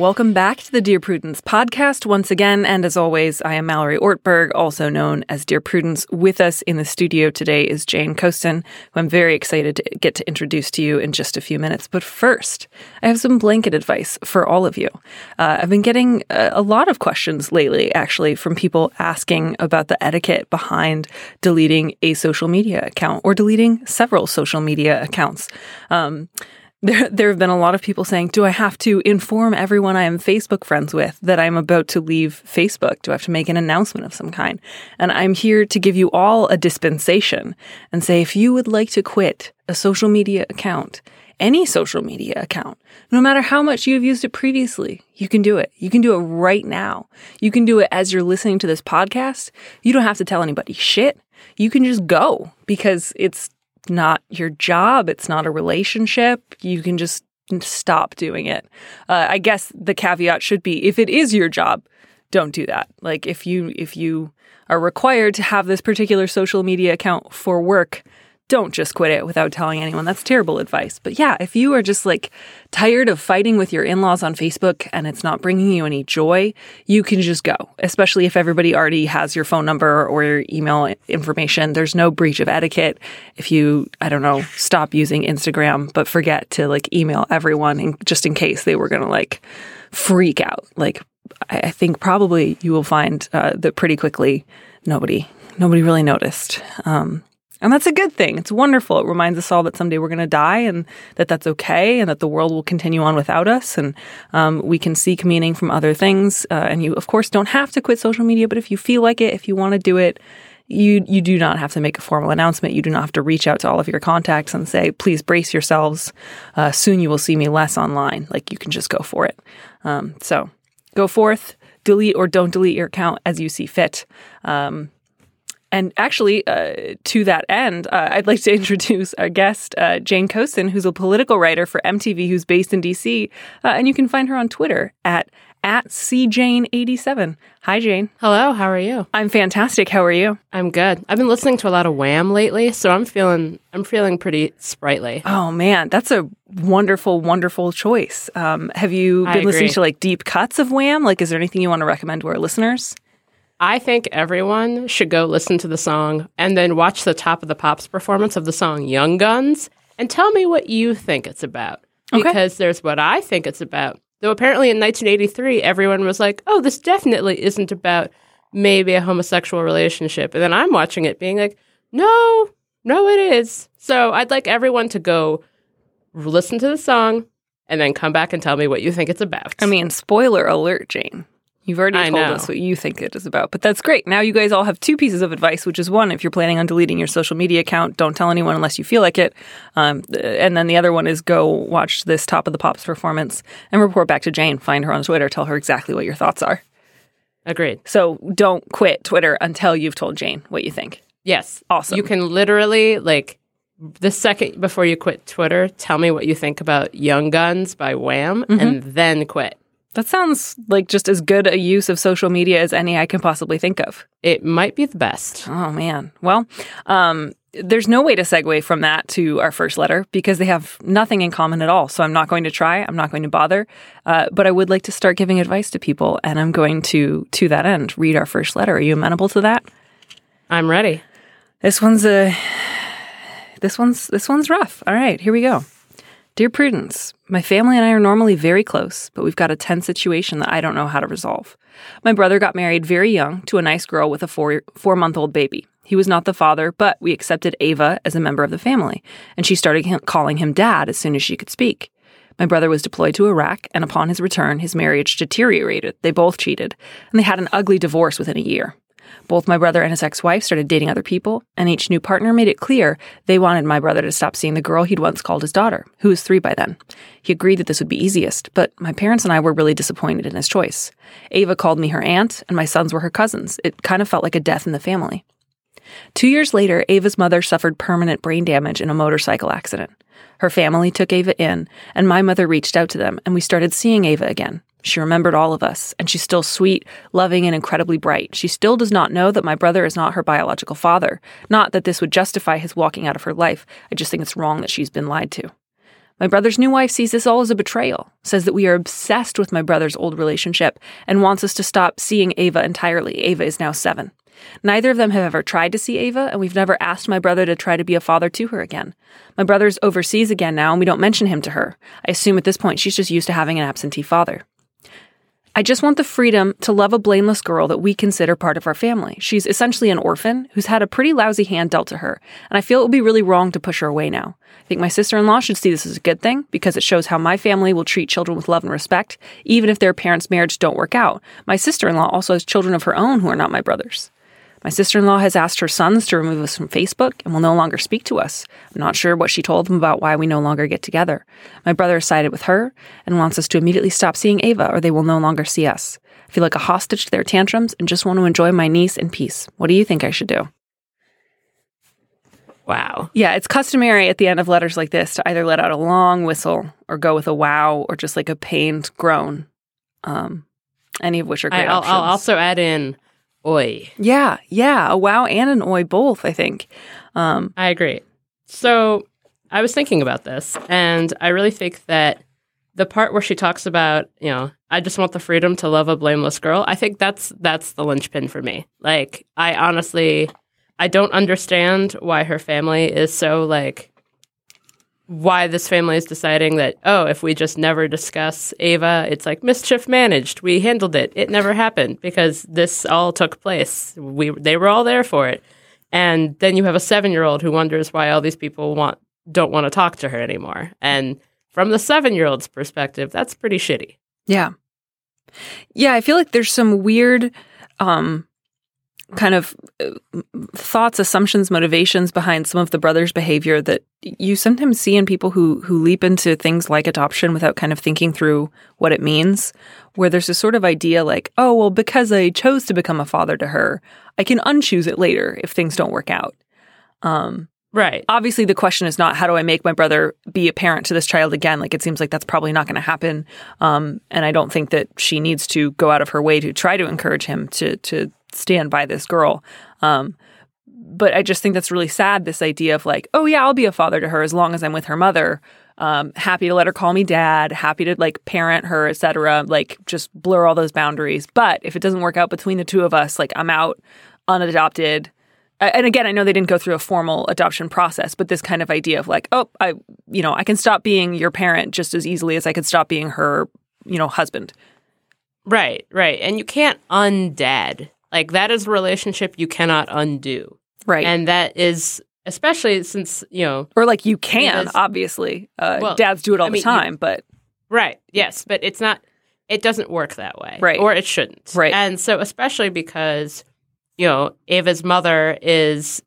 Welcome back to the Dear Prudence podcast once again. And as always, I am Mallory Ortberg, also known as Dear Prudence. With us in the studio today is Jane Coaston, who I'm very excited to get to introduce to you in just a few minutes. But first, I have some blanket advice for all of you. Uh, I've been getting a, a lot of questions lately, actually, from people asking about the etiquette behind deleting a social media account or deleting several social media accounts. Um, there, there have been a lot of people saying, Do I have to inform everyone I am Facebook friends with that I'm about to leave Facebook? Do I have to make an announcement of some kind? And I'm here to give you all a dispensation and say, if you would like to quit a social media account, any social media account, no matter how much you've used it previously, you can do it. You can do it right now. You can do it as you're listening to this podcast. You don't have to tell anybody shit. You can just go because it's not your job. It's not a relationship. You can just stop doing it. Uh, I guess the caveat should be if it is your job, don't do that. Like if you if you are required to have this particular social media account for work, don't just quit it without telling anyone. That's terrible advice. But yeah, if you are just like tired of fighting with your in laws on Facebook and it's not bringing you any joy, you can just go, especially if everybody already has your phone number or your email information. There's no breach of etiquette if you, I don't know, stop using Instagram, but forget to like email everyone in, just in case they were going to like freak out. Like, I, think probably you will find uh, that pretty quickly nobody nobody really noticed. Um, and that's a good thing. It's wonderful. It reminds us all that someday we're going to die and that that's okay and that the world will continue on without us. And um, we can seek meaning from other things. Uh, and you, of course, don't have to quit social media, but if you feel like it, if you want to do it, you, you do not have to make a formal announcement. You do not have to reach out to all of your contacts and say, please brace yourselves. Uh, soon you will see me less online. Like you can just go for it. Um, so go forth, delete or don't delete your account as you see fit. Um, and actually, uh, to that end, uh, I'd like to introduce our guest, uh, Jane Coaston, who's a political writer for MTV, who's based in DC. Uh, and you can find her on Twitter at at cjane87. Hi, Jane. Hello, how are you? I'm fantastic. How are you? I'm good. I've been listening to a lot of Wham lately, so I'm feeling I'm feeling pretty sprightly. Oh man, that's a wonderful, wonderful choice. Um, have you been listening to like deep cuts of Wham? Like, is there anything you want to recommend to our listeners? I think everyone should go listen to the song and then watch the Top of the Pops performance of the song Young Guns and tell me what you think it's about. Okay. Because there's what I think it's about. Though apparently in 1983, everyone was like, oh, this definitely isn't about maybe a homosexual relationship. And then I'm watching it being like, no, no, it is. So I'd like everyone to go listen to the song and then come back and tell me what you think it's about. I mean, spoiler alert, Jane. You've already I told know. us what you think it is about, but that's great. Now you guys all have two pieces of advice, which is one, if you're planning on deleting your social media account, don't tell anyone unless you feel like it. Um, and then the other one is go watch this Top of the Pops performance and report back to Jane. Find her on Twitter, tell her exactly what your thoughts are. Agreed. So don't quit Twitter until you've told Jane what you think. Yes. Awesome. You can literally, like, the second before you quit Twitter, tell me what you think about Young Guns by Wham, Mm-hmm. and then quit. That sounds like just as good a use of social media as any I can possibly think of. It might be the best. Oh man. Well, um, there's no way to segue from that to our first letter because they have nothing in common at all. So I'm not going to try. I'm not going to bother. Uh, but I would like to start giving advice to people, and I'm going to, to that end, read our first letter. Are you amenable to that? I'm ready. This one's a this one's this one's rough. All right, here we go. Dear Prudence, my family and I are normally very close, but we've got a tense situation that I don't know how to resolve. My brother got married very young to a nice girl with a four four month old baby. He was not the father, but we accepted Ava as a member of the family, and she started him- calling him dad as soon as she could speak. My brother was deployed to Iraq, and upon his return, his marriage deteriorated. They both cheated, and they had an ugly divorce within a year. Both my brother and his ex wife started dating other people, and each new partner made it clear they wanted my brother to stop seeing the girl he'd once called his daughter, who was three by then. He agreed that this would be easiest, but my parents and I were really disappointed in his choice. Ava called me her aunt, and my sons were her cousins. It kind of felt like a death in the family. Two years later, Ava's mother suffered permanent brain damage in a motorcycle accident. Her family took Ava in, and my mother reached out to them, and we started seeing Ava again. She remembered all of us, and she's still sweet, loving, and incredibly bright. She still does not know that my brother is not her biological father. Not that this would justify his walking out of her life. I just think it's wrong that she's been lied to. My brother's new wife sees this all as a betrayal, says that we are obsessed with my brother's old relationship, and wants us to stop seeing Ava entirely. Ava is now seven. Neither of them have ever tried to see Ava, and we've never asked my brother to try to be a father to her again. My brother's overseas again now, and we don't mention him to her. I assume at this point she's just used to having an absentee father. I just want the freedom to love a blameless girl that we consider part of our family. She's essentially an orphan who's had a pretty lousy hand dealt to her, and I feel it would be really wrong to push her away now. I think my sister in law should see this as a good thing because it shows how my family will treat children with love and respect, even if their parents' marriage don't work out. My sister in law also has children of her own who are not my brothers. My sister in law has asked her sons to remove us from Facebook and will no longer speak to us. I'm not sure what she told them about why we no longer get together. My brother sided with her and wants us to immediately stop seeing Ava or they will no longer see us. I feel like a hostage to their tantrums and just want to enjoy my niece in peace. What do you think I should do? Wow. Yeah, it's customary at the end of letters like this to either let out a long whistle or go with a wow or just like a pained groan. Um, any of which are great I, I'll, options. I'll also add in oi. yeah, yeah, a wow and an oi both. I think. Um, I agree. So I was thinking about this, and I really think that the part where she talks about, you know, I just want the freedom to love a blameless girl. I think that's that's the linchpin for me. Like, I honestly, I don't understand why her family is so like. Why this family is deciding that oh if we just never discuss Ava it's like mischief managed we handled it it never happened because this all took place we they were all there for it and then you have a seven year old who wonders why all these people want don't want to talk to her anymore. And from the seven year old's perspective, that's pretty shitty. Yeah. Yeah, I feel like there's some weird um kind of uh, thoughts, assumptions, motivations behind some of the brothers' behavior that you sometimes see in people who who leap into things like adoption without kind of thinking through what it means. Where there's a sort of idea like, oh well, because I chose to become a father to her, I can unchoose it later if things don't work out. Um, Right. obviously the question is not how do I make my brother be a parent to this child again? Like it seems like that's probably not going to happen. Um, and I don't think that she needs to go out of her way to try to encourage him to to stand by this girl. Um, but I just think that's really sad. This idea of like, oh yeah, I'll be a father to her as long as I'm with her mother. Um, happy to let her call me dad. Happy to like parent her, etc. Like just blur all those boundaries. But if it doesn't work out between the two of us, like I'm out, unadopted. And again, I know they didn't go through a formal adoption process, but this kind of idea of like, oh, I, you know, I can stop being your parent just as easily as I could stop being her, you know, husband. Right. Right. And you can't undad. Like that is a relationship you cannot undo. Right. And that is especially since, you know, or like you can, obviously. Uh, Well, dads do it all I the mean, you- time, but Right. Yes, but it's not. It doesn't work that way. Right. Or it shouldn't. Right. And so, especially because you know Ava's mother is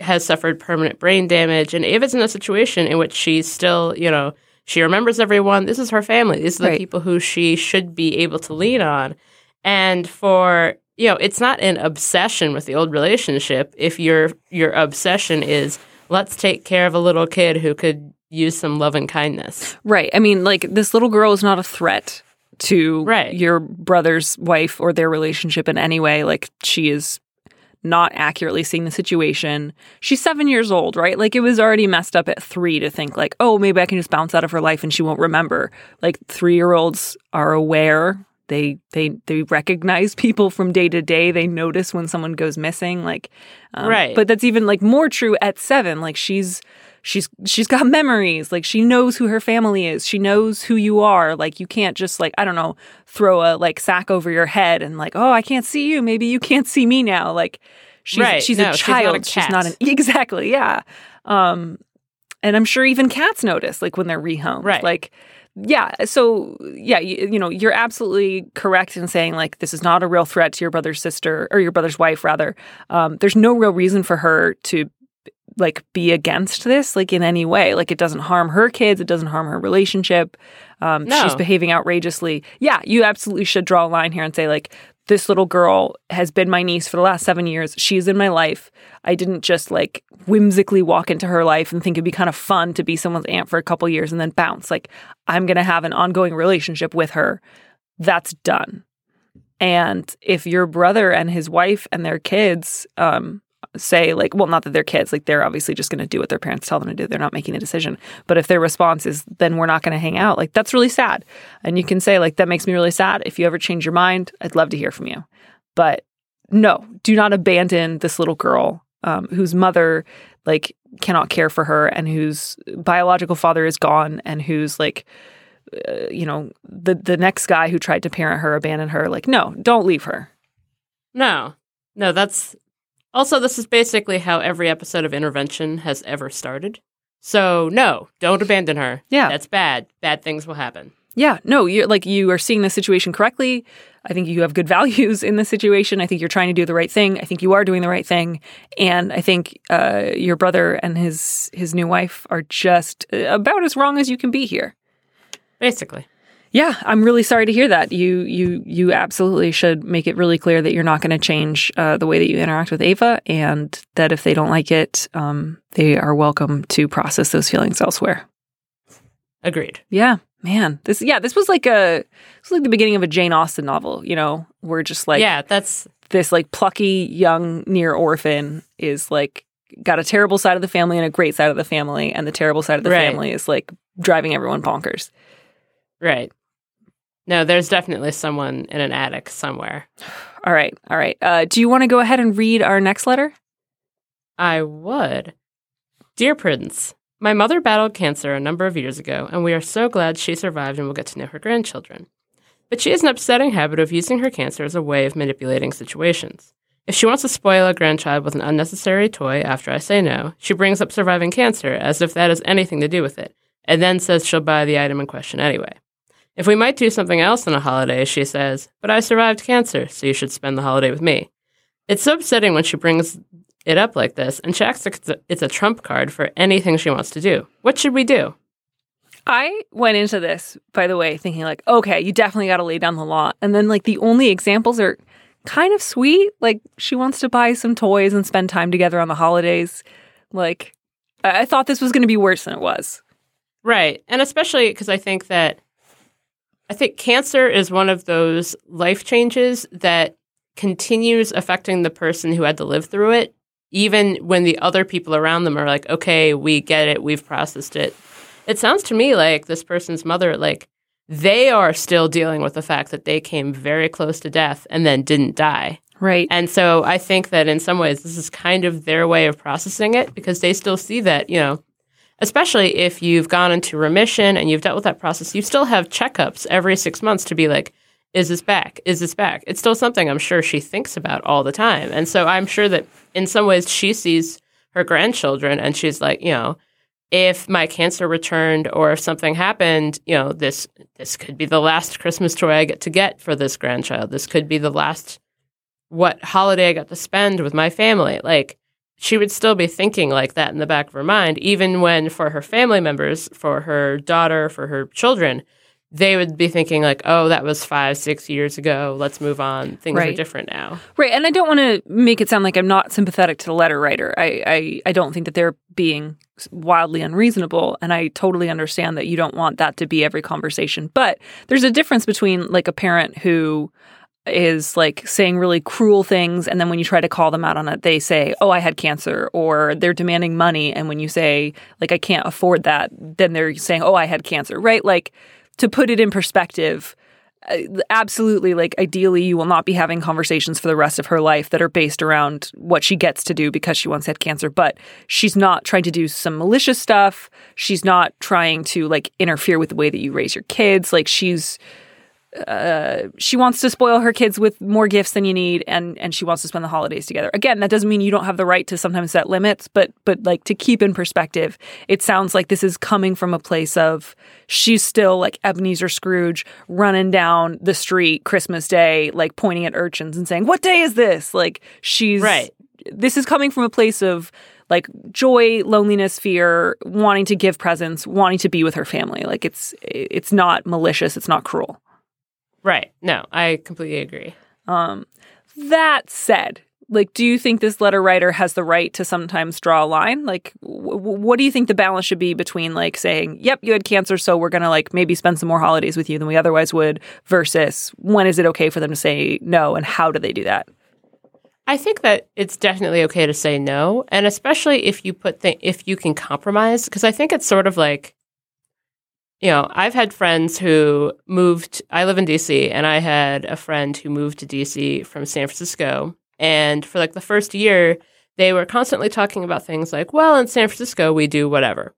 has suffered permanent brain damage, and Ava's in a situation in which she's still, you know, she remembers everyone. This is her family. These are the Right. people who she should be able to lean on. And for you know, it's not an obsession with the old relationship. If your your obsession is let's take care of a little kid who could use some love and kindness. Right. I mean, like this little girl is not a threat to Right. your brother's wife or their relationship in any way. Like she is not accurately seeing the situation. She's seven years old, right? Like it was already messed up at three to think like, oh, maybe I can just bounce out of her life and she won't remember. Like three year olds are aware They they they recognize people from day to day. They notice when someone goes missing. Like, um, Right. But that's even like more true at seven. Like she's she's she's got memories. Like she knows who her family is. She knows who you are. Like you can't just like I don't know throw a like sack over your head and like oh I can't see you. Maybe you can't see me now. Like she's Right. she's No, a she's not a child. She's not, an exactly yeah. Um, and I'm sure even cats notice like when they're rehomed. Right. Like yeah so yeah you, you know you're absolutely correct in saying like this is not a real threat to your brother's sister or your brother's wife rather. Um, there's no real reason for her to like be against this like in any way. Like it doesn't harm her kids it doesn't harm her relationship. Um, No. she's behaving outrageously. Yeah you absolutely should draw a line here and say like this little girl has been my niece for the last seven years. She's in my life. I didn't just like whimsically walk into her life and think it'd be kind of fun to be someone's aunt for a couple years and then bounce. Like i'm going to have an ongoing relationship with her. That's done. And if your brother and his wife and their kids um, say like well not that they're kids like they're obviously just going to do what their parents tell them to do. They're not making a decision. But if their response is then we're not going to hang out like that's really sad. And you can say like that makes me really sad. If you ever change your mind i'd love to hear from you. But no do not abandon this little girl um, whose mother like cannot care for her and whose biological father is gone and who's like uh, you know the the next guy who tried to parent her abandoned her. Like no don't leave her. No, no, that's also, this is basically how every episode of Intervention has ever started. So, no, don't abandon her. Yeah. That's bad. Bad things will happen. Yeah, no, you're like you are seeing the situation correctly. I think you have good values in the situation. I think you're trying to do the right thing. I think you are doing the right thing, and I think uh, your brother and his his new wife are just uh, about as wrong as you can be here. Basically. Yeah, I'm really sorry to hear that. You you you absolutely should make it really clear that you're not going to change uh, the way that you interact with Ava, and that if they don't like it, um, they are welcome to process those feelings elsewhere. Agreed. Yeah, man. This yeah, this was like a this was like the beginning of a Jane Austen novel, you know, where just like yeah, that's this like plucky young near orphan is like got a terrible side of the family and a great side of the family, and the terrible side of the Right. family is like driving everyone bonkers. right. No, there's definitely someone in an attic somewhere. All right, all right. Uh, do you want to go ahead and read our next letter? I would. Dear Prudence, my mother battled cancer a number of years ago, and we are so glad she survived and will get to know her grandchildren. But she has an upsetting habit of using her cancer as a way of manipulating situations. If she wants to spoil a grandchild with an unnecessary toy after I say no, she brings up surviving cancer as if that has anything to do with it, and then says she'll buy the item in question anyway. If we might do something else on a holiday, she says, But I survived cancer, so you should spend the holiday with me. It's so upsetting when she brings it up like this, and she acts like it's a, trump card for anything she wants to do. What should we do? I went into this, by the way, thinking like, okay, you definitely got to lay down the law, and then like the only examples are kind of sweet. Like she wants to buy some toys and spend time together on the holidays. Like I, I thought this was going to be worse than it was. Right. And especially because I think that I think cancer is one of those life changes that continues affecting the person who had to live through it, even when the other people around them are like, okay, we get it, we've processed it. It sounds to me like this person's mother, like, they are still dealing with the fact that they came very close to death and then didn't die. Right. And so I think that in some ways, this is kind of their way of processing it because they still see that, you know, especially if you've gone into remission and you've dealt with that process, you still have checkups every six months to be like, is this back? Is this back? It's still something I'm sure she thinks about all the time. And so I'm sure that in some ways she sees her grandchildren and she's like, you know, if my cancer returned or if something happened, you know, this this could be the last Christmas toy I get to get for this grandchild. This could be the last what holiday I got to spend with my family. Like she would still be thinking like that in the back of her mind, even when for her family members, for her daughter, for her children, they would be thinking like, "Oh, that was five, six years ago. Let's move on. Things are different now." Right. And I don't want to make it sound like I'm not sympathetic to the letter writer. I, I, I don't think that they're being wildly unreasonable. And I totally understand that you don't want that to be every conversation. But there's a difference between like a parent who is like saying really cruel things and then when you try to call them out on it they say oh i had cancer or they're demanding money and when you say like i can't afford that then they're saying oh i had cancer right? Like to put it in perspective uh, absolutely like ideally you will not be having conversations for the rest of her life that are based around what she gets to do because she once had cancer but she's not trying to do some malicious stuff. She's not trying to like interfere with the way that you raise your kids. Like she's uh, she wants to spoil her kids with more gifts than you need and and she wants to spend the holidays together. Again that doesn't mean you don't have the right to sometimes set limits but but like to keep in perspective it sounds like this is coming from a place of she's still like ebenezer scrooge running down the street christmas day like pointing at urchins and saying what day is this? Like she's Right. this is coming from a place of like joy loneliness fear wanting to give presents wanting to be with her family. Like it's it's not malicious. It's not cruel Right. No, I completely agree. um, that said, like, do you think this letter writer has the right to sometimes draw a line? Like, w- what do you think the balance should be between like saying, "Yep, you had cancer, so we're gonna like maybe spend some more holidays with you than we otherwise would," versus when is it okay for them to say no, and how do they do that? I think that it's definitely okay to say no, and especially if you put th- if you can compromise, because I think it's sort of like, you know, I've had friends who moved. I live in DC, and I had a friend who moved to DC from San Francisco, and for like the first year, they were constantly talking about things like, "Well, in San Francisco, we do whatever."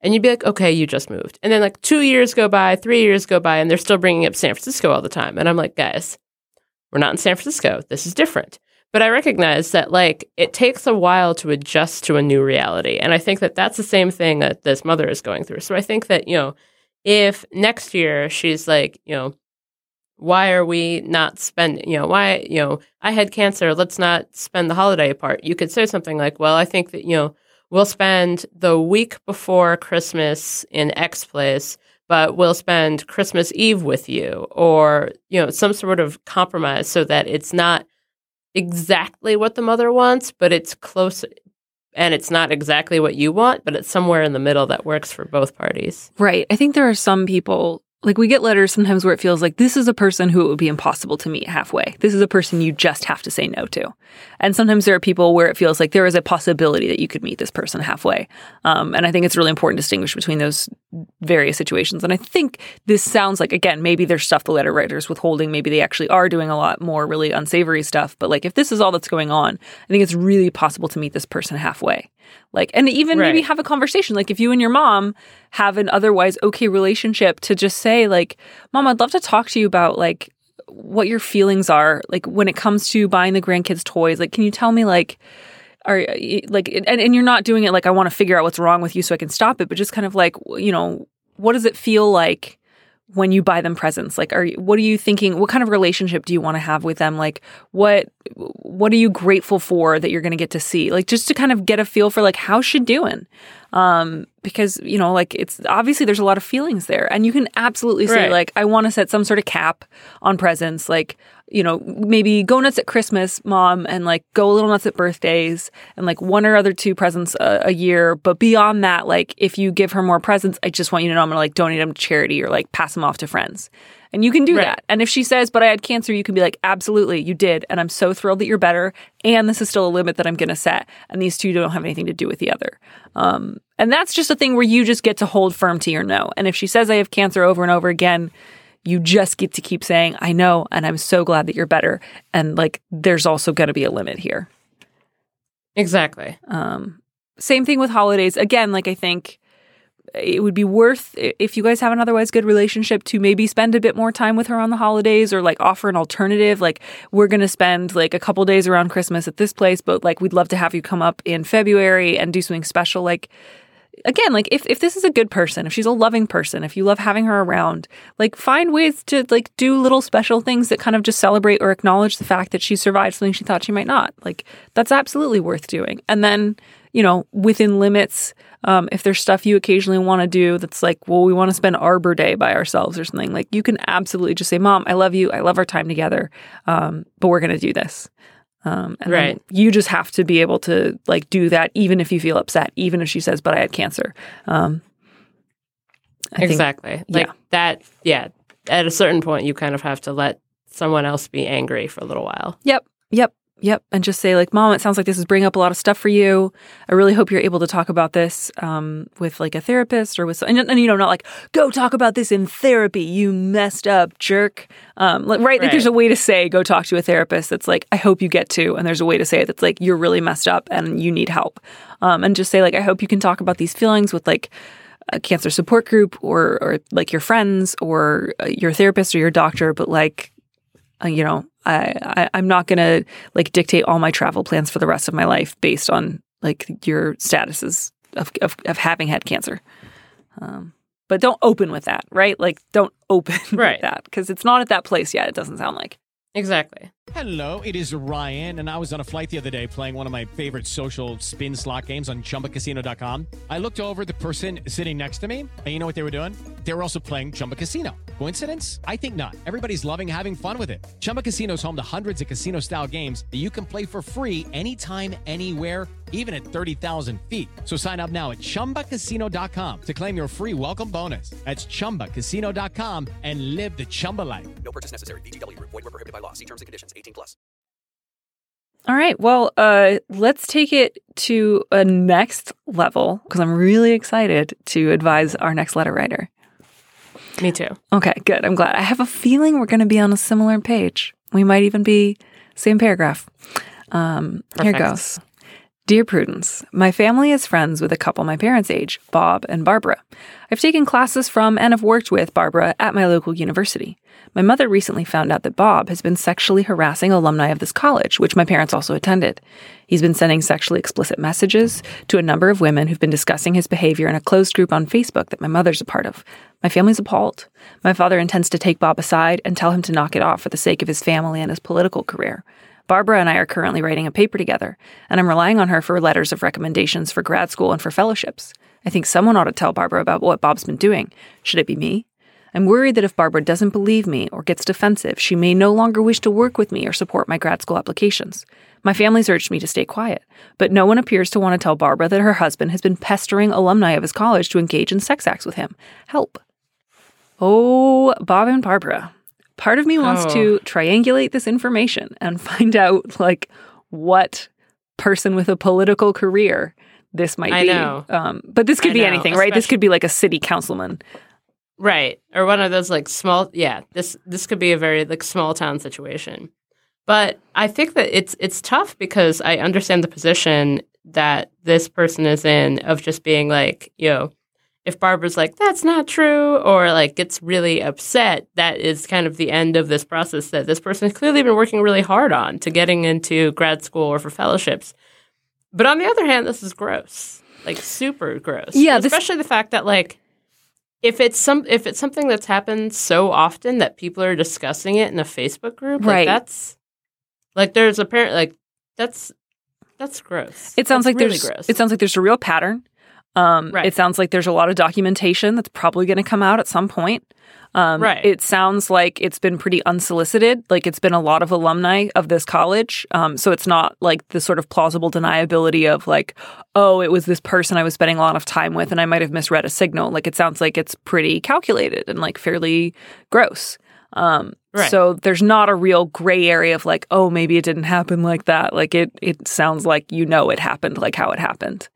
And you'd be like, okay, you just moved. And then like two years go by, three years go by, and they're still bringing up San Francisco all the time. And I'm like, guys, we're not in San Francisco. This is different. But I recognize that like it takes a while to adjust to a new reality. And I think that that's the same thing that this mother is going through. So I think that, you know, if next year she's like, you know, why are we not spending, you know, why, you know, I had cancer, let's not spend the holiday apart. You could say something like, well, I think that, you know, we'll spend the week before Christmas in X place, but we'll spend Christmas Eve with you, or you know, some sort of compromise so that it's not exactly what the mother wants, but it's close, and it's not exactly what you want, but it's somewhere in the middle that works for both parties. Right. I think there are some people like we get letters sometimes where it feels like this is a person who it would be impossible to meet halfway. This is a person you just have to say no to. And sometimes there are people where it feels like there is a possibility that you could meet this person halfway. Um, and I think it's really important to distinguish between those various situations. And I think this sounds like, again, maybe there's stuff the letter writer's withholding. Maybe they actually are doing a lot more really unsavory stuff. But like if this is all that's going on, I think it's really possible to meet this person halfway. Like, and even maybe have a conversation. Like if you and your mom have an otherwise okay relationship to just say like, mom, I'd love to talk to you about like what your feelings are like when it comes to buying the grandkids toys. Like, can you tell me like, are like, and, and you're not doing it like I want to figure out what's wrong with you so I can stop it, but just kind of like, you know, what does it feel like when you buy them presents? Like, are you, what are you thinking? What kind of relationship do you want to have with them? Like, what what are you grateful for that you're going to get to see? Like, just to kind of get a feel for like how she doing, um, because you know, like it's obviously there's a lot of feelings there, and you can absolutely say Right. like I want to set some sort of cap on presents, like you know maybe go nuts at Christmas, mom, and like go a little nuts at birthdays, and like one or other two presents a, a year. But beyond that, like if you give her more presents, I just want you to know I'm gonna like donate them to charity or like pass them off to friends. And you can do Right. that. And if she says, but I had cancer, you can be like, absolutely, you did. And I'm so thrilled that you're better. And this is still a limit that I'm going to set. And these two don't have anything to do with the other. Um, and that's just a thing where you just get to hold firm to your no. And if she says, I have cancer over and over again, you just get to keep saying, I know. And I'm so glad that you're better. And like, there's also going to be a limit here. Exactly. Um, same thing with holidays. Again, like I think it would be worth if you guys have an otherwise good relationship to maybe spend a bit more time with her on the holidays or like offer an alternative. Like we're going to spend like a couple days around Christmas at this place, but like we'd love to have you come up in February and do something special. Like again, like if, if this is a good person, if she's a loving person, if you love having her around, like find ways to like do little special things that kind of just celebrate or acknowledge the fact that she survived something she thought she might not. Like that's absolutely worth doing. And then, you know, within limits, um, if there's stuff you occasionally want to do that's like, well, we want to spend Arbor Day by ourselves or something, like you can absolutely just say, Mom, I love you. I love our time together. Um, but we're going to do this. Um, and Right. you just have to be able to like do that, even if you feel upset, even if she says, "But I had cancer." Um, I think- exactly. Like yeah. that. Yeah. At a certain point, you kind of have to let someone else be angry for a little while. yep. Yep. Yep. And just say, like, Mom, it sounds like this is bringing up a lot of stuff for you. I really hope you're able to talk about this um, with like a therapist or with, and, and, you know, not like, go talk about this in therapy, you messed up jerk. Um, like, right, Like, there's a way to say, go talk to a therapist that's like, I hope you get to. And there's a way to say it that's like, you're really messed up and you need help. Um, and just say, like, I hope you can talk about these feelings with like, a cancer support group or, or like your friends or uh, your therapist or your doctor, but like, uh, you know, I, I I'm not gonna like dictate all my travel plans for the rest of my life based on like your statuses of of, of having had cancer. Um, but don't open with that, right? Like, don't open Right. with that because it's not at that place yet. It doesn't sound like. Exactly. Hello, it is Ryan, and I was on a flight the other day playing one of my favorite social spin slot games on chumbacasino.com. I looked over at the person sitting next to me, and you know what they were doing? They were also playing Chumba Casino. Coincidence? I think not. Everybody's loving having fun with it. Chumba Casino is home to hundreds of casino style games that you can play for free anytime, anywhere even at 30,000 feet. So sign up now at ChumbaCasino.com to claim your free welcome bonus. That's ChumbaCasino.com and live the Chumba life. No purchase necessary. VGW Group. Void were prohibited by law. See terms and conditions. 18 plus. All right. Well, uh, let's take it to a next level because I'm really excited to advise our next letter writer. Me too. Okay, good. I'm glad. I have a feeling we're going to be on a similar page. We might even be same paragraph. Um, here goes. Dear Prudence, my family is friends with a couple my parents' age, Bob and Barbara. I've taken classes from and have worked with Barbara at my local university. My mother recently found out that Bob has been sexually harassing alumni of this college, which my parents also attended. He's been sending sexually explicit messages to a number of women who've been discussing his behavior in a closed group on Facebook that my mother's a part of. My family's appalled. My father intends to take Bob aside and tell him to knock it off for the sake of his family and his political career. Barbara and I are currently writing a paper together, and I'm relying on her for letters of recommendations for grad school and for fellowships. I think someone ought to tell Barbara about what Bob's been doing. Should it be me? I'm worried that if Barbara doesn't believe me or gets defensive, she may no longer wish to work with me or support my grad school applications. My family's urged me to stay quiet, but no one appears to want to tell Barbara that her husband has been pestering alumni of his college to engage in sex acts with him. Help. Oh, Bob and Barbara. Part of me wants Oh. to triangulate this information and find out like what person with a political career this might I be. Um, but this could I be know, anything, right? This could be like a city councilman. Right. Or one of those like small yeah, this this could be a very like small town situation. But I think that it's it's tough because I understand the position that this person is in of just being like, you know, if Barbara's like, that's not true, or like gets really upset, that is kind of the end of this process that this person has clearly been working really hard on to getting into grad school or for fellowships. But on the other hand, this is gross. Like super gross. Yeah, this- Especially the fact that like if it's some if it's something that's happened so often that people are discussing it in a Facebook group, like Right. that's like there's apparent like that's that's gross. It sounds That's like really there's gross. it sounds like there's a real pattern. Um, Right. It sounds like there's a lot of documentation that's probably going to come out at some point. Um, Right. It sounds like it's been pretty unsolicited. Like it's been a lot of alumni of this college. Um, so it's not like the sort of plausible deniability of like, oh, it was this person I was spending a lot of time with and I might have misread a signal. Like it sounds like it's pretty calculated and like fairly gross. Um, Right. So there's not a real gray area of like, oh, maybe it didn't happen like that. Like it, it sounds like you know it happened, like how it happened.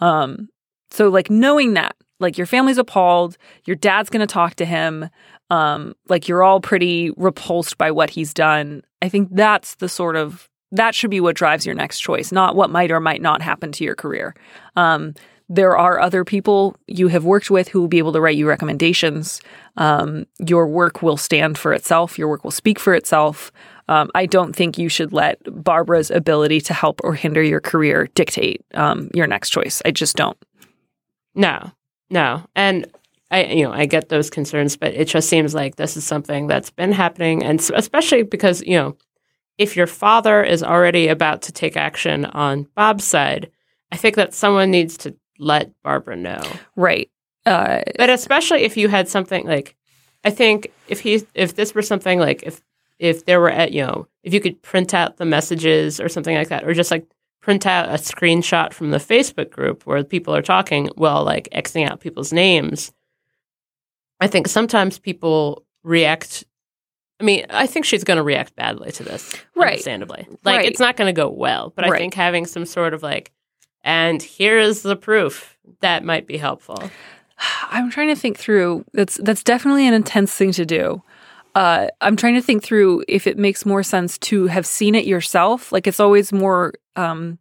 Um, so like knowing that, like your family's appalled, your dad's going to talk to him, um, like you're all pretty repulsed by what he's done. I think that's the sort of that should be what drives your next choice, not what might or might not happen to your career. Um, there are other people you have worked with who will be able to write you recommendations. Um, your work will stand for itself. Your work will speak for itself. Um, I don't think you should let Barbara's ability to help or hinder your career dictate um, your next choice. I just don't. No, no, and I, you know, I get those concerns, but it just seems like this is something that's been happening, and especially because you know, if your father is already about to take action on Bob's side, I think that someone needs to let Barbara know. Right. Uh, But especially if you had something like, I think if he, if this were something like, if if there were at, you know, if you could print out the messages or something like that, or just like print out a screenshot from the Facebook group where people are talking while like xing out people's names. I think sometimes people react I mean, I think she's going to react badly to this, Right. Understandably, like Right. it's not going to go well. But I think having some sort of like, and here is the proof that might be helpful. I'm trying to think through. That's that's definitely an intense thing to do. Uh, I'm trying to think through if it makes more sense to have seen it yourself. Like it's always more. Um,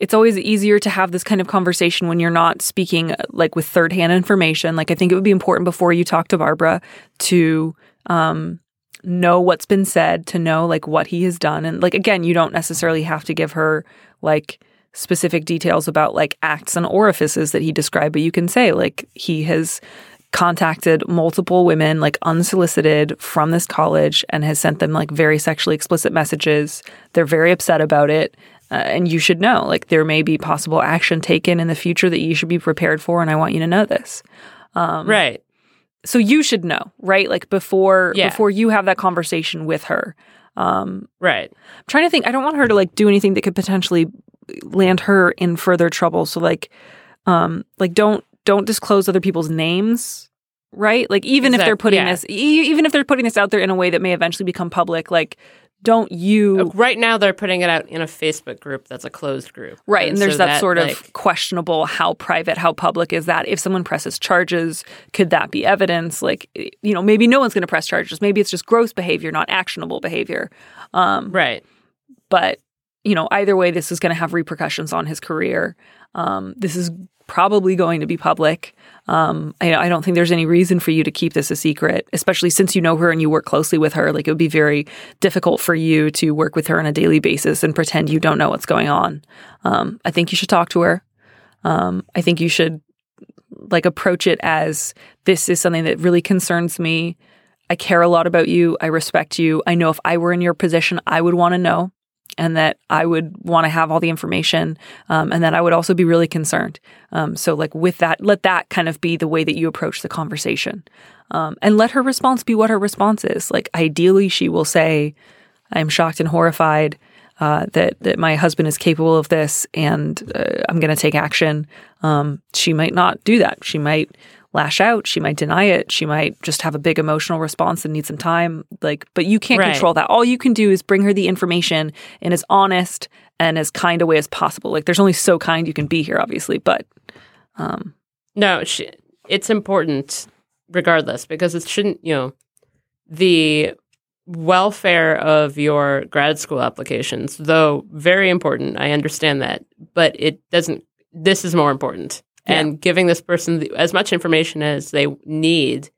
it's always easier to have this kind of conversation when you're not speaking uh, like with third hand information. Like I think it would be important before you talk to Barbara to um, know what's been said, to know like what he has done, and like again, you don't necessarily have to give her like specific details about like acts and orifices that he described, but you can say like he has contacted multiple women like unsolicited from this college and has sent them like very sexually explicit messages. They're very upset about it. Uh, and you should know like there may be possible action taken in the future that you should be prepared for and I want you to know this. Um, right. So you should know, right? Like before Yeah. before you have that conversation with her. Um Right. I'm trying to think. I don't want her to like do anything that could potentially land her in further trouble. So like, um, like don't don't disclose other people's names, right? Like even if they're putting yeah. this, e- even if they're putting this out there in a way that may eventually become public, like don't you Uh, Right now, they're putting it out in a Facebook group that's a closed group. Right. And, there's so that, sort of questionable how private, how public is that? If someone presses charges, could that be evidence? Like, you know, maybe no one's going to press charges. Maybe it's just gross behavior, not actionable behavior. Um, right. but you know either way this is going to have repercussions on his career um, this is probably going to be public. Um, I, I don't think there's any reason for you to keep this a secret especially since you know her and you work closely with her. Like it would be very difficult for you to work with her on a daily basis and pretend you don't know what's going on. Um, i think you should talk to her. Um, i think you should like approach it as this is something that really concerns me. I care a lot about you. I respect you. I know if I were in your position, I would want to know and that I would want to have all the information um, and that I would also be really concerned. Um, so, like, with that, let that kind of be the way that you approach the conversation. Um, and let her response be what her response is. Like, ideally, she will say, I'm shocked and horrified. Uh, that that my husband is capable of this, and uh, I'm going to take action. Um, she might not do that. She might lash out. She might deny it. She might just have a big emotional response and need some time. Like, but you can't Right. control that. All you can do is bring her the information in as honest and as kind a way as possible. Like, there's only so kind you can be here, obviously. But um, No, she, it's important regardless because it shouldn't, you know, the welfare of your grad school applications, though very important, I understand that, but it doesn't, this is more important. And giving this person the, as much information as they need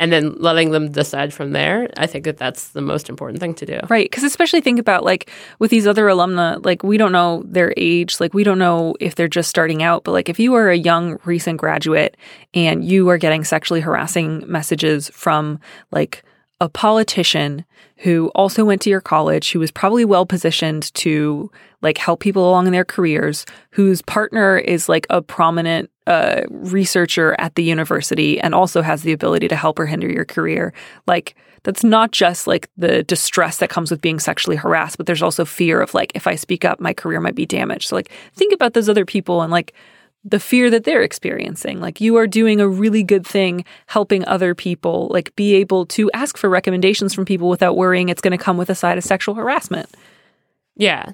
and then letting them decide from there, I think that that's the most important thing to do. Right. Because especially think about like with these other alumna, like we don't know their age. Like we don't know if they're just starting out. But like if you are a young recent graduate and you are getting sexually harassing messages from like a politician who also went to your college, who was probably well positioned to like help people along in their careers, whose partner is like a prominent uh, researcher at the university and also has the ability to help or hinder your career. Like that's not just like the distress that comes with being sexually harassed, but there's also fear of like if I speak up, my career might be damaged. So like think about those other people and like the fear that they're experiencing. Like you are doing a really good thing helping other people like be able to ask for recommendations from people without worrying it's going to come with a side of sexual harassment. Yeah.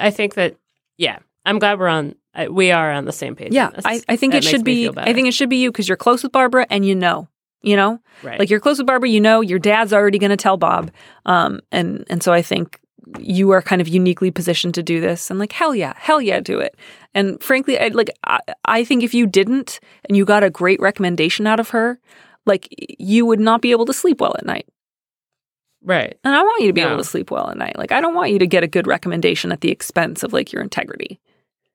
I think that, yeah, I'm glad we're on, we are on the same page. Yeah. I, I think That it should be. I think it should be you because you're close with Barbara and you know. You know? right. Like you're close with Barbara, you know your dad's already going to tell Bob. Um and and so I think you are kind of uniquely positioned to do this and like hell yeah, hell yeah, do it. And frankly, I like I, I think if you didn't and you got a great recommendation out of her, like you would not be able to sleep well at night. right. And I want you to be No. able to sleep well at night. Like I don't want you to get a good recommendation at the expense of like your integrity.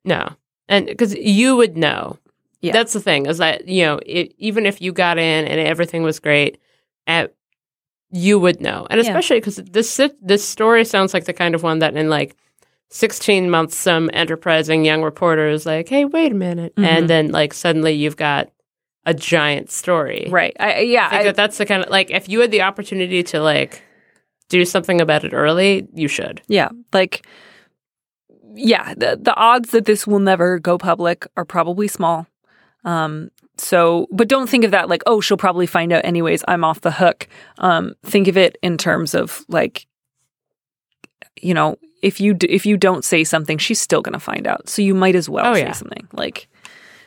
No. And because you would know. Yeah. That's the thing is that, you know, it, even if you got in and everything was great, uh, you would know. And especially because this, this story sounds like the kind of one that in like 16 months, some enterprising young reporter is like, hey, wait a minute. Mhm. And then like suddenly you've got a giant story. Right. I yeah, I think I, that that's the kind of like, if you had the opportunity to like do something about it early, you should. Yeah, like yeah, the the odds that this will never go public are probably small. Um, so, but don't think of that like, oh, she'll probably find out anyways. I'm off the hook. Um, think of it in terms of like, you know, if you d- if you don't say something, she's still going to find out. So you might as well Oh, say yeah. something. Like,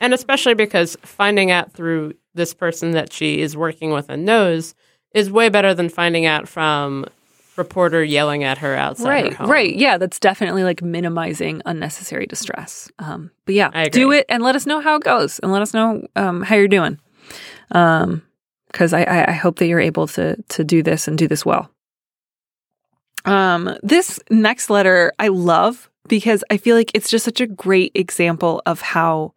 And especially because finding out through this person that she is working with and knows is way better than finding out from reporter yelling at her outside her right, home. right, yeah, that's definitely like minimizing unnecessary distress. Um, but yeah, do it and let us know how it goes, and let us know um, how you're doing. Um, because I, I I hope that you're able to to do this and do this well. Um, this next letter I love because I feel like it's just such a great example of how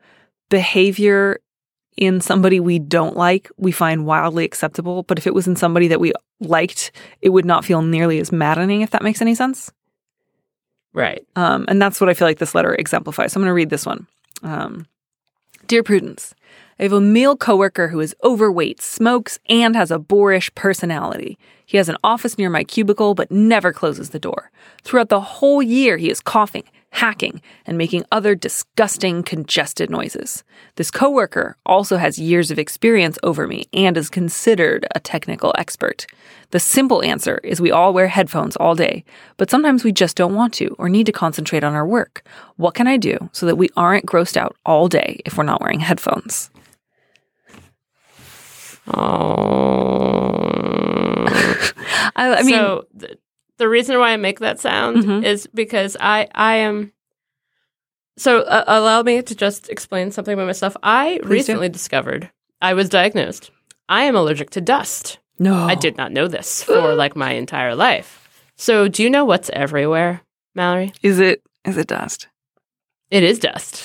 behavior in somebody we don't like we find wildly acceptable, but if it was in somebody that we liked, it would not feel nearly as maddening. If that makes any sense. Right. Um, and that's what I feel like this letter exemplifies. So I'm going to read this one. Um, Dear Prudence, I have a male coworker who is overweight, smokes, and has a boorish personality. He has an office near my cubicle, but never closes the door. Throughout the whole year, he is coughing, hacking, and making other disgusting, congested noises. This coworker also has years of experience over me and is considered a technical expert. The simple answer is we all wear headphones all day, but sometimes we just don't want to or need to concentrate on our work. What can I do so that we aren't grossed out all day if we're not wearing headphones? Oh. I, I mean, so the reason why I make that sound Mhm. is because I I am. So uh, allow me to just explain something about myself. I do. recently discovered I was diagnosed. I am allergic to dust. no, I did not know this for like my entire life. So do you know what's everywhere, Mallory? Is it is it dust? It is dust.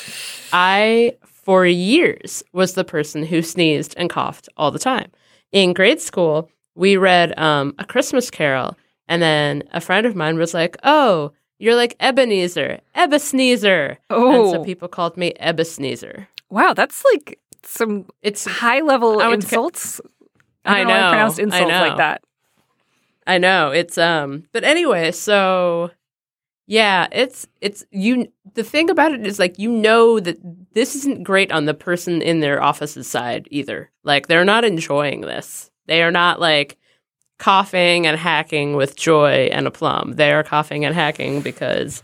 I, for years, was the person who sneezed and coughed all the time. In grade school, we read um, A Christmas Carol, and then a friend of mine was like, Oh, you're like Ebenezer, Ebba Sneezer. And so Oh. people called me Ebba Sneezer. Wow, that's like some It's, high level I to ca- insults. I know, pronounced I insults like that. I know it's um but anyway, so yeah, it's it's you the thing about it is like you know that this isn't great on the person in their office's side either. Like they're not enjoying this. They are not like coughing and hacking with joy and aplomb. They are coughing and hacking because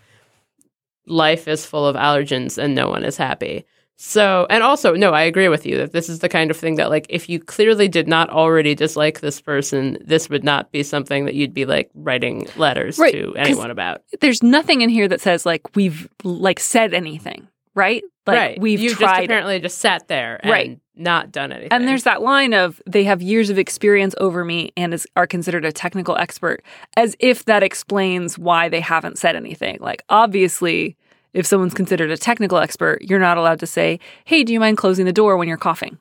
life is full of allergens and no one is happy. So, and also, no, I agree with you that this is the kind of thing that, like, if you clearly did not already dislike this person, this would not be something that you'd be like writing letters Right, to anyone about. There's nothing in here that says like we've like said anything, right? Like right. we've you just tried apparently just sat there and Right. Not done anything. And there's that line of they have years of experience over me and is, are considered a technical expert, as if that explains why they haven't said anything. Like, obviously, if someone's considered a technical expert, you're not allowed to say, "Hey, do you mind closing the door when you're coughing?"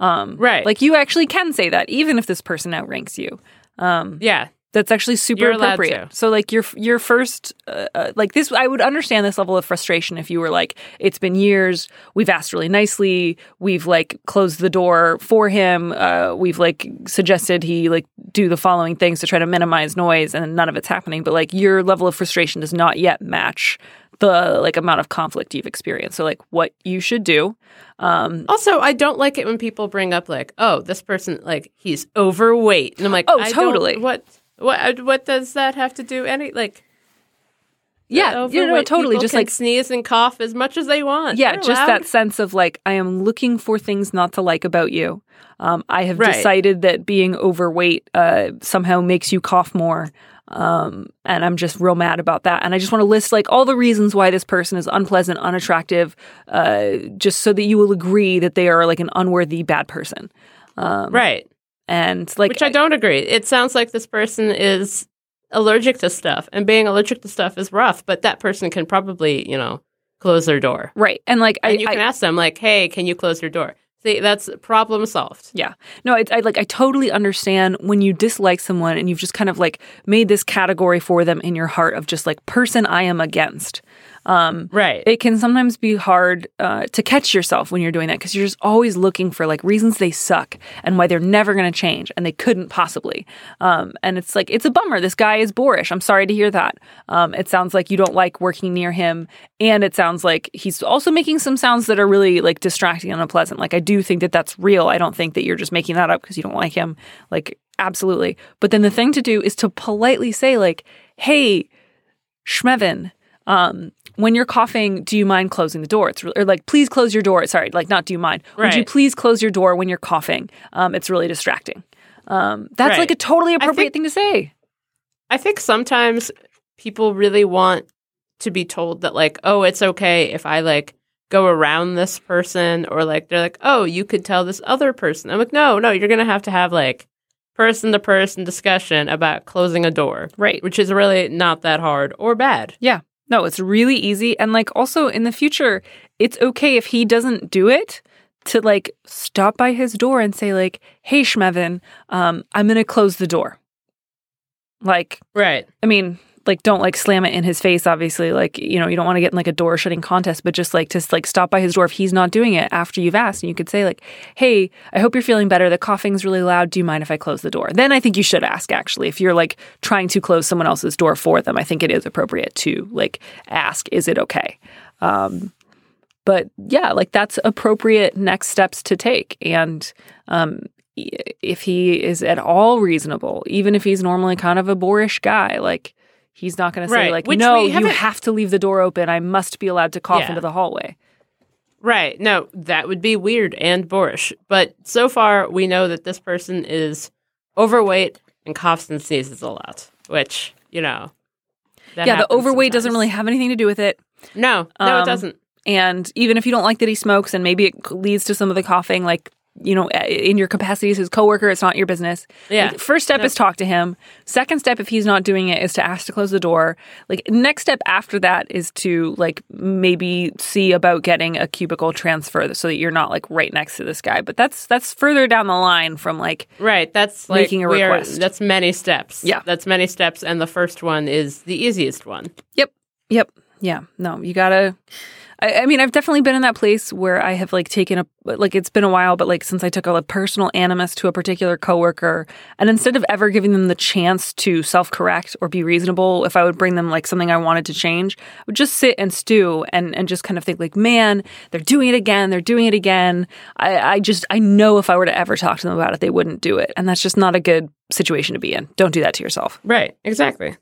Um, Right. Like you actually can say that, even if this person outranks you. Um, yeah. That's actually super You're appropriate. So like your your first uh, uh, like this I would understand this level of frustration if you were like it's been years. We've asked really nicely. We've like closed the door for him. Uh, we've like suggested he like do the following things to try to minimize noise and none of it's happening. But like your level of frustration does not yet match the like amount of conflict you've experienced. So like what you should do um Also, I don't like it when people bring up like, "Oh, this person like he's overweight," and I'm like, Oh, totally. What what what does that have to do? Any like yeah you know totally just can like sneeze and cough as much as they want. yeah They're just that sense of like i am looking for things not to like about you um, i have Right. decided that being overweight uh, somehow makes you cough more um, and i'm just real mad about that and i just want to list like all the reasons why this person is unpleasant unattractive uh, just so that you will agree that they are like an unworthy bad person um, right. And like Which I don't agree. It sounds like this person is allergic to stuff, and being allergic to stuff is rough. But that person can probably, you know, close their door, right and like and I, you I, can ask them like, "Hey, can you close your door?" See, that's problem solved. Yeah. No, I, I like I totally understand when you dislike someone and you've just kind of like made this category for them in your heart of just like person I am against. Right. it can sometimes be hard uh, to catch yourself when you're doing that because you're just always looking for like reasons they suck and why they're never going to change and they couldn't possibly. Um, and it's like it's a bummer. This guy is boorish. I'm sorry to hear that. Um, it sounds like you don't like working near him, and it sounds like he's also making some sounds that are really like distracting and unpleasant. Like I do think that that's real. I don't think that you're just making that up because you don't like him. Like absolutely. But then the thing to do is to politely say like, "Hey, Schmevin." Um, when you're coughing, do you mind closing the door? It's re- or like, please close your door. Sorry, like not do you mind? Would you please close your door when you're coughing? Um, it's really distracting. Um, that's Right. like a totally appropriate think- thing to say. I think sometimes people really want to be told that like, oh, it's okay if I like go around this person or like they're like, oh, you could tell this other person. I'm like, no, no, you're gonna have to have like person to person discussion about closing a door. Right. Which is really not that hard or bad. Yeah. No, it's really easy. And like also in the future, it's okay if he doesn't do it to like stop by his door and say, like, hey, Schmevin, um, I'm going to close the door. Like, Right. I mean, like, don't like slam it in his face, obviously. Like, you know, you don't want to get in like a door shutting contest, but just like to like stop by his door if he's not doing it after you've asked. And you could say, like, hey, I hope you're feeling better. The coughing's really loud. Do you mind if I close the door? Then I think you should ask, actually. If you're like trying to close someone else's door for them, I think it is appropriate to like ask, is it okay? Um, but yeah, like that's appropriate next steps to take. And um, if he is at all reasonable, even if he's normally kind of a boorish guy, like he's not going to say Right, like, which no, you haven't- to leave the door open. I must be allowed to cough Yeah. into the hallway. Right. No, that would be weird and boorish. But so far, we know that this person is overweight and coughs and sneezes a lot, which, you know. yeah, the overweight doesn't really have anything to do with it. No, no, Um, it doesn't. And even if you don't like that he smokes and maybe it leads to some of the coughing, like, you know, in your capacity as his coworker, it's not your business. Yeah. Like, first step No. is talk to him. Second step, if he's not doing it, is to ask to close the door. Like, next step after that is to, like, maybe see about getting a cubicle transfer so that you're not, like, right next to this guy. But that's that's further down the line from, like, Right. That's like making a we are- request. that's many steps. Yeah. That's many steps. And the first one is the easiest one. Yep. Yep. Yeah. No, you gotta. I, I mean, I've definitely been in that place where I have like taken a like it's been a while, but like since I took a, like, personal animus to a particular coworker, and instead of ever giving them the chance to self correct or be reasonable, if I would bring them like something I wanted to change, I would just sit and stew and and just kind of think like, man, they're doing it again, they're doing it again. I, I just I know if I were to ever talk to them about it, they wouldn't do it, and that's just not a good situation to be in. Don't do that to yourself. Right. Exactly.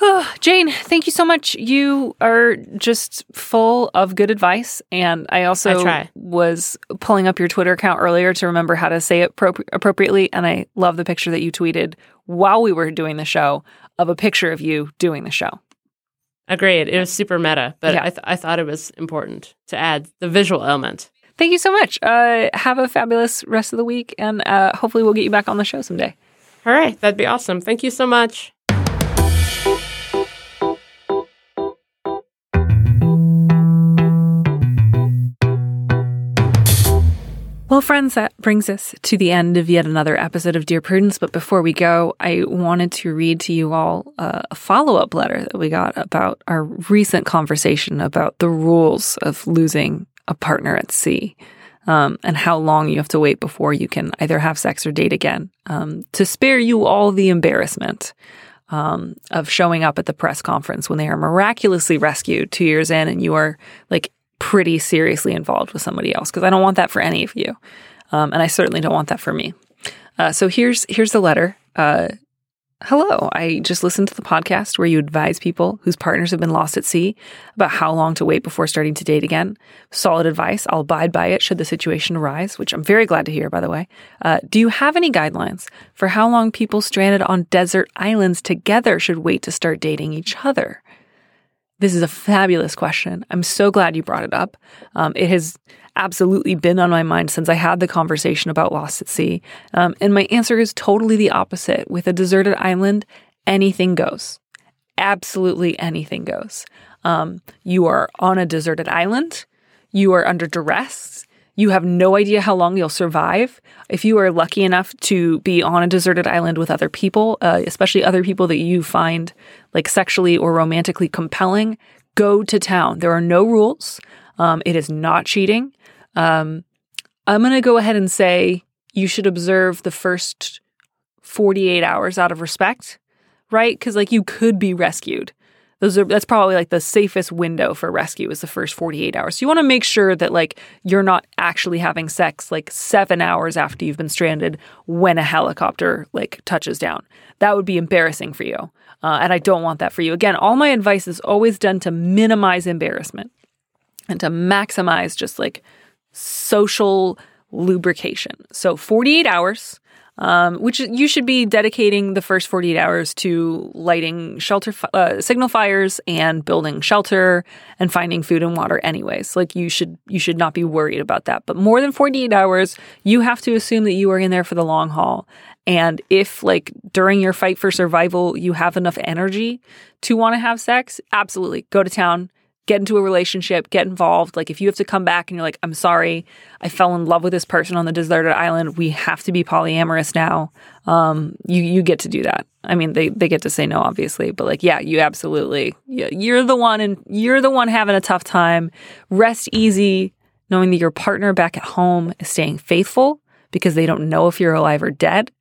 Oh, Jane, thank you so much. You are just full of good advice. And I also I was pulling up your Twitter account earlier to remember how to say it appro- appropriately. And I love the picture that you tweeted while we were doing the show of a picture of you doing the show. Agreed. It was super meta, but Yeah. I, th- I thought it was important to add the visual element. Thank you so much. Uh, have a fabulous rest of the week. And uh, hopefully, we'll get you back on the show someday. All right. That'd be awesome. Thank you so much. Well, friends, that brings us to the end of yet another episode of Dear Prudence. But before we go, I wanted to read to you all uh, a follow up letter that we got about our recent conversation about the rules of losing a partner at sea um, and how long you have to wait before you can either have sex or date again um, to spare you all the embarrassment. Um, of showing up at the press conference when they are miraculously rescued two years in and you are like pretty seriously involved with somebody else because I don't want that for any of you, um, and I certainly don't want that for me. Uh, so here's here's the letter. Uh, Hello, I just listened to the podcast where you advise people whose partners have been lost at sea about how long to wait before starting to date again. Solid advice. I'll abide by it should the situation arise, which I'm very glad to hear, by the way. Uh, do you have any guidelines for how long people stranded on desert islands together should wait to start dating each other? This is a fabulous question. I'm so glad you brought it up. Um, it has absolutely been on my mind since I had the conversation about Lost at Sea. Um, and my answer is totally the opposite. With a deserted island, anything goes. Absolutely anything goes. Um, you are on a deserted island. You are under duress. You have no idea how long you'll survive. If you are lucky enough to be on a deserted island with other people, uh, especially other people that you find like sexually or romantically compelling, go to town. There are no rules. Um, it is not cheating. Um, I'm going to go ahead and say you should observe the first 48 hours out of respect, right? Because like you could be rescued. Those are that's probably like the safest window for rescue is the first 48 hours. So you want to make sure that like you're not actually having sex like 7 hours after you've been stranded when a helicopter like touches down. That would be embarrassing for you. Uh, and I don't want that for you. Again, all my advice is always done to minimize embarrassment and to maximize just like social lubrication. So 48 hours, um, which you should be dedicating the first 48 hours to lighting shelter uh, signal fires and building shelter and finding food and water anyways. Like you should you should not be worried about that. But more than 48 hours you have to assume that you are in there for the long haul. And if like during your fight for survival you have enough energy to want to have sex absolutely go to town get into a relationship, get involved. Like if you have to come back and you're like, I'm sorry, I fell in love with this person on the deserted island. We have to be polyamorous now. Um, you you get to do that. I mean, they they get to say no, obviously, but like, yeah, you absolutely, yeah, you're the one, and you're the one having a tough time. Rest easy, knowing that your partner back at home is staying faithful because they don't know if you're alive or dead,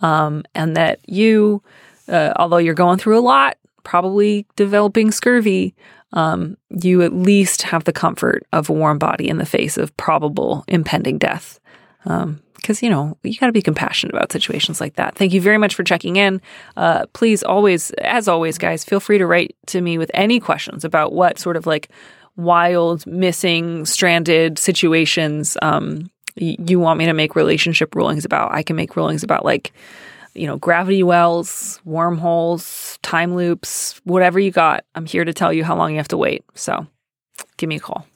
um, and that you, uh, although you're going through a lot, probably developing scurvy um, you at least have the comfort of a warm body in the face of probable impending death. Because, you know, you got to be compassionate about situations like that. Thank you very much for checking in. Uh, please, always, as always, guys, feel free to write to me with any questions about what sort of like wild, missing, stranded situations um, y- you want me to make relationship rulings about. I can make rulings about like, you know, gravity wells, wormholes, time loops, whatever you got. I'm here to tell you how long you have to wait. So give me a call.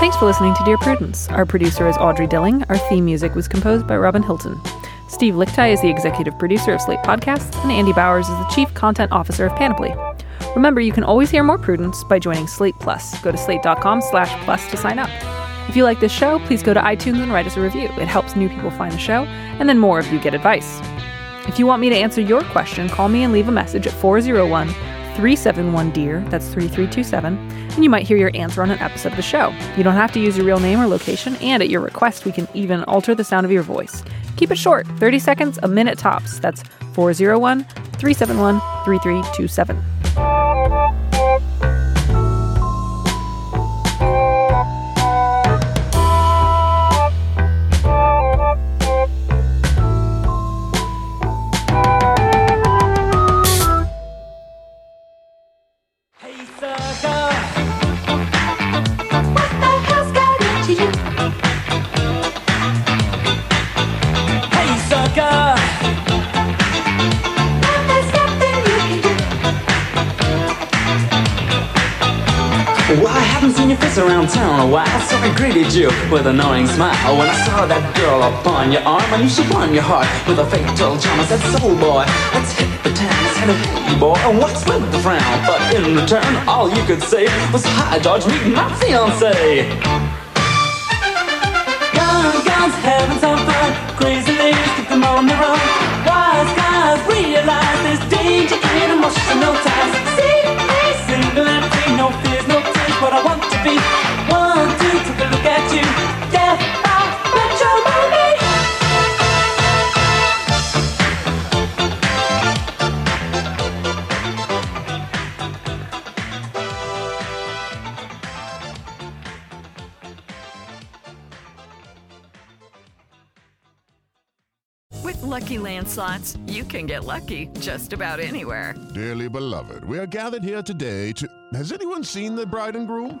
Thanks for listening to Dear Prudence. Our producer is Audrey Dilling. Our theme music was composed by Robin Hilton. Steve Lickteig is the executive producer of Slate Podcasts, and Andy Bowers is the chief content officer of Panoply. Remember, you can always hear more Prudence by joining Slate Plus. Go to slate.com slash plus to sign up. If you like this show, please go to iTunes and write us a review. It helps new people find the show, and then more of you get advice. If you want me to answer your question, call me and leave a message at 401 371 DEAR, that's 3327, and you might hear your answer on an episode of the show. You don't have to use your real name or location, and at your request, we can even alter the sound of your voice. Keep it short 30 seconds, a minute tops. That's 401 371 3327. Your face around town a while, so I greeted you with an annoying smile. When I saw that girl upon your arm, I knew she won your heart with a fatal charm. I said, soul boy, let's hit the town. I said, hey boy, and what's with the frown? But in return, all you could say was, hi George, meet my fiance. Guns, guns, having some fun. Crazy ladies, keep them on the run. Wise guys realize there's danger in emotional ties. See single and free, no fears, no tears. What I want to. One, two, take a look at you. Death by matrimony. With Lucky Land slots, you can get lucky just about anywhere. Dearly beloved, we are gathered here today to. Has anyone seen the bride and groom?